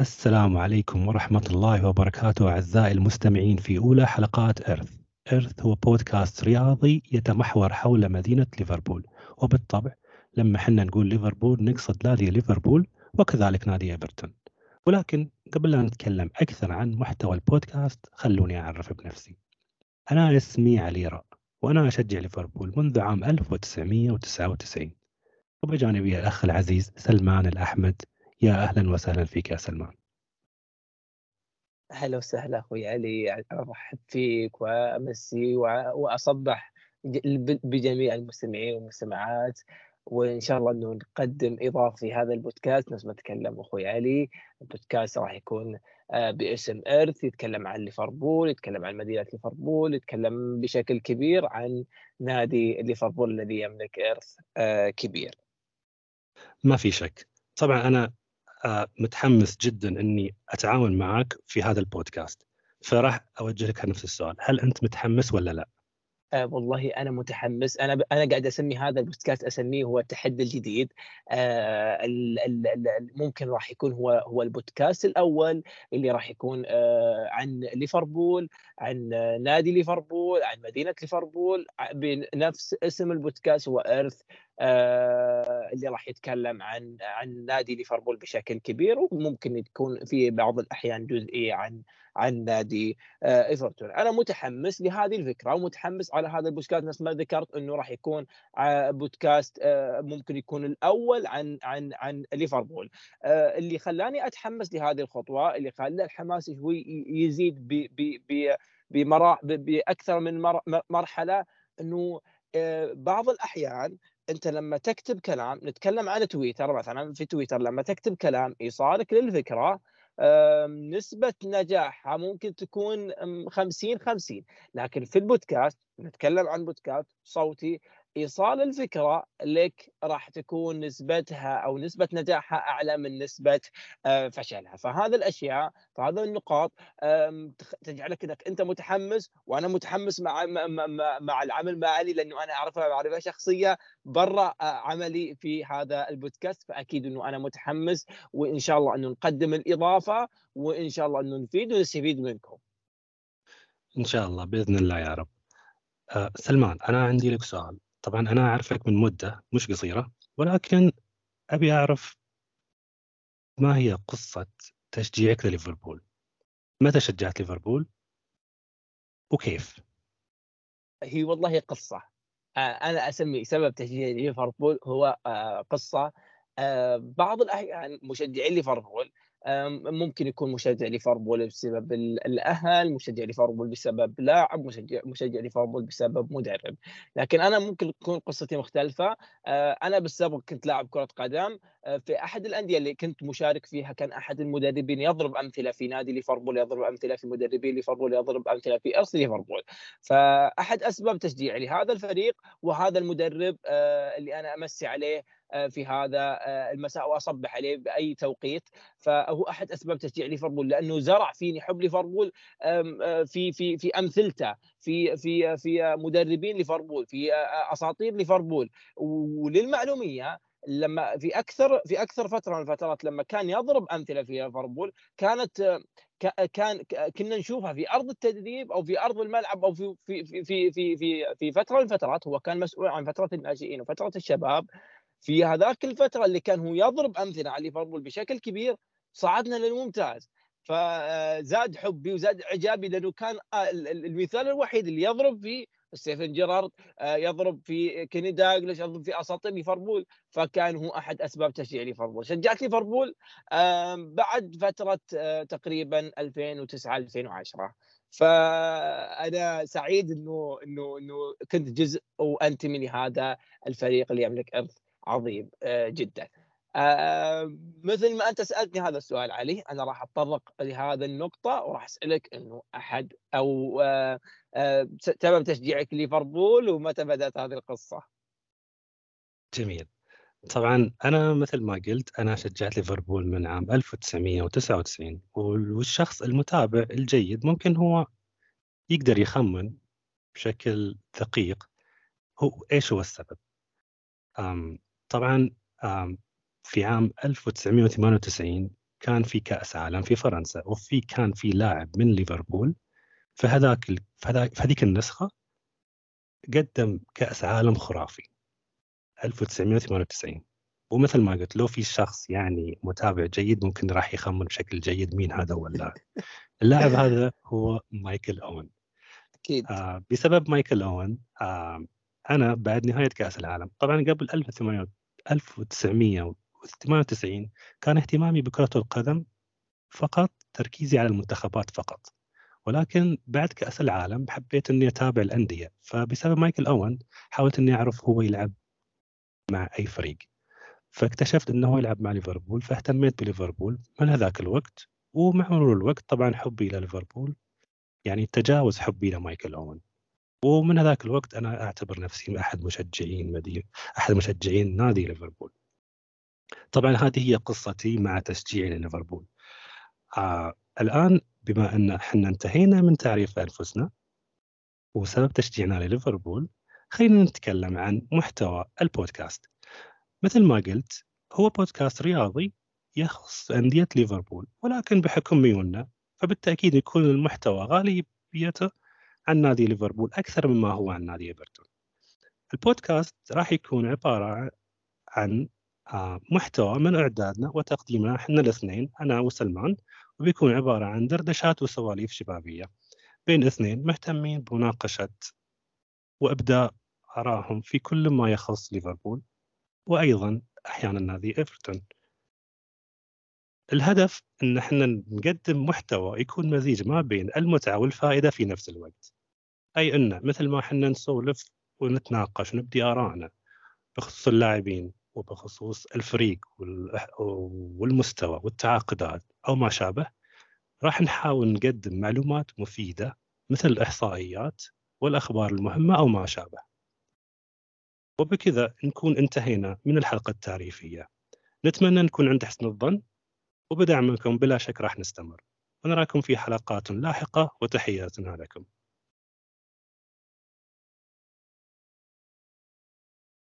السلام عليكم ورحمة الله وبركاته أعزائي المستمعين في أولى حلقات إرث إرث هو بودكاست رياضي يتمحور حول مدينة ليفربول. وبالطبع لما حنا نقول ليفربول نقصد نادي ليفربول وكذلك نادي إيفرتون. ولكن قبل لا نتكلم أكثر عن محتوى البودكاست خلوني أعرف بنفسي. أنا اسمي علي راء وأنا أشجع ليفربول منذ عام 1999 وبجانبي الأخ العزيز سلمان الأحمد يا أهلا وسهلا فيك يا سلمان. أهلا وسهلا أخوي علي أرحب فيك وأمسي وأصبح بجميع المستمعين والمستمعات. وإن شاء الله أنه نقدم إضافة في هذا البودكاست. نفس ما تكلم أخوي علي البودكاست راح يكون آه، باسم ايرث يتكلم عن ليفربول يتكلم عن مدينة ليفربول يتكلم بشكل كبير عن نادي ليفربول الذي يملك ايرث آه، كبير. ما في شك. طبعا أنا متحمس جدا إني أتعاون معك في هذا البودكاست. فراح أوجه لك نفس السؤال. هل أنت متحمس ولا لا؟ آه والله أنا متحمس. أنا ب... أنا قاعد أسمي هذا البودكاست أسميه هو التحدي الجديد. آه ال... ال... ال... ممكن راح يكون هو هو البودكاست الأول اللي راح يكون آه عن ليفربول عن نادي ليفربول عن مدينة ليفربول. بنفس اسم البودكاست هو ايرث آه اللي راح يتكلم عن عن نادي ليفربول بشكل كبير وممكن تكون في بعض الأحيان جزئية عن عن نادي آه إيفرتون. أنا متحمس لهذه الفكرة ومتحمس على هذا البودكاست. نفس ما ذكرت إنه راح يكون آه، بودكاست آه ممكن يكون الأول عن عن عن ليفربول. آه اللي خلاني أتحمس لهذه الخطوة اللي خلى الحماس شوي يزيد بأكثر من مرحلة إنه آه، بعض الأحيان أنت لما تكتب كلام نتكلم عن تويتر مثلا في تويتر لما تكتب كلام ايصالك للفكرة نسبة نجاحها ممكن تكون 50 50 لكن في البودكاست نتكلم عن بودكاست صوتي إيصال الفكرة لك راح تكون نسبتها أو نسبة نجاحها أعلى من نسبة آه، فشلها. فهذه الأشياء فهذه النقاط تجعلك إنك أنت متحمس وأنا متحمس مع مع العمل مع علي لأنه أنا أعرفها معرفه شخصية برا آه، عملي في هذا البودكاست. فأكيد إنه أنا متحمس وإن شاء الله إنه نقدم الإضافة وإن شاء الله إنه نفيد ونستفيد منكم. إن شاء الله بإذن الله يا رب. أه سلمان أنا عندي لك سؤال. طبعا أنا أعرفك من مدة مش قصيرة ولكن أبي أعرف ما هي قصة تشجيعك لليفربول؟ متى شجعت ليفربول؟ وكيف؟ هي والله قصة. آه، أنا أسمي سبب تشجيع ليفربول هو آه، قصة. آه، بعض الأحيان مشجعين ليفربول ممكن يكون مشجع ليفربول بسبب الأهل، مشجع ليفربول بسبب لاعب، مشجع مشجع ليفربول بسبب مدرب، لكن أنا ممكن تكون قصتي مختلفة، آه، أنا بالسابق كنت لاعب كرة قدم. آه، في أحد الأندية اللي كنت مشارك فيها كان أحد المدربين يضرب أمثلة في نادي ليفربول، يضرب أمثلة في مدربين ليفربول، يضرب أمثلة في ارث ليفربول، فأحد أسباب تشجيعي لهذا الفريق وهذا المدرب آه، اللي أنا أمسي عليه في هذا آه، المساء وأصبح عليه بأي توقيت. فهو أحد أسباب تشجيع ليفربول لأنه زرع فيني حب ليفربول آه، في في في أمثلته في في في مدربين ليفربول في أساطير ليفربول. وللمعلومية لما في أكثر في أكثر فترة من الفترات لما كان يضرب أمثلة في ليفربول كانت كان كنا نشوفها في أرض التدريب أو في أرض الملعب أو في في في في في في فترة من الفترات هو كان مسؤول عن فترة الناشئين وفترة الشباب. في هذاك الفترة اللي كان هو يضرب أمثلة على ليفربول بشكل كبير صعدنا للممتاز. فزاد حبي وزاد إعجابي لأنه كان المثال الوحيد اللي يضرب فيه ستيفن جيرارد يضرب في كيني دالغليش يضرب في أساطير ليفربول فكان هو أحد أسباب تشجيع ليفربول. شجعت ليفربول بعد فترة تقريبا 2009 2010 فأنا سعيد إنه إنه إنه كنت جزء وأنتمي لهذا الفريق اللي يملك ارث عظيم آه، جدا. آه، مثل ما أنت سألتني هذا السؤال علي أنا راح أتطرق لهذا النقطة وراح أسألك إنه أحد أو آه، سبب تشجيعك ليفربول ومتى بدأت هذه القصة؟ جميل. طبعا أنا مثل ما قلت أنا شجعت ليفربول من عام 1999 والشخص المتابع الجيد ممكن هو يقدر يخمن بشكل دقيق هو إيش هو السبب. طبعا في عام 1998 كان في كأس عالم في فرنسا وفي كان في لاعب من ليفربول فهذاك في هذيك النسخة قدم كأس عالم خرافي 1998 ومثل ما قلت لو في شخص يعني متابع جيد ممكن راح يخمن بشكل جيد مين هذا هو اللاعب اللاعب هذا هو مايكل أوين. أكيد. آه بسبب مايكل أوين آه أنا بعد نهاية كأس العالم طبعا قبل 1998 كان اهتمامي بكرة القدم فقط تركيزي على المنتخبات فقط. ولكن بعد كأس العالم حبيت إني أتابع الأندية فبسبب مايكل أوين حاولت إني أعرف هو يلعب مع أي فريق. فاكتشفت إنه يلعب مع ليفربول فاهتميت بليفربول من هذاك الوقت. ومع مرور الوقت طبعا حبي إلى ليفربول يعني تجاوز حبي لمايكل أوين. ومن هذاك الوقت أنا أعتبر نفسي أحد مشجعين مدينه أحد مشجعين نادي ليفربول. طبعا هذه هي قصتي مع تشجيعي لليفربول آه الآن بما أن إحنا انتهينا من تعريف أنفسنا وسبب تشجيعنا لليفربول خلينا نتكلم عن محتوى البودكاست. مثل ما قلت هو بودكاست رياضي يخص أندية ليفربول ولكن بحكم ميولنا فبالتأكيد يكون المحتوى غالبيته عن نادي ليفربول أكثر مما هو عن نادي إيفرتون. البودكاست راح يكون عبارة عن آه، محتوى من إعدادنا وتقديمنا إحنا الاثنين أنا وسلمان وبيكون عبارة عن دردشات وسواليف شبابية. بين اثنين مهتمين بمناقشة وإبداء آرائهم في كل ما يخص ليفربول وأيضا أحيانا نادي إيفرتون. الهدف إن إحنا نقدم محتوى يكون مزيج ما بين المتعة والفائدة في نفس الوقت. أي إنه مثل ما إحنا نسولف ونتناقش ونبدي آرائنا بخصوص اللاعبين وبخصوص الفريق والمستوى والتعاقدات أو ما شابه راح نحاول نقدم معلومات مفيدة مثل الإحصائيات والأخبار المهمة أو ما شابه. وبكذا نكون انتهينا من الحلقة التعريفيه نتمنى نكون عند حسن الظن وبدعمكم بلا شك راح نستمر. ونراكم في حلقات لاحقة وتحياتنا لكم.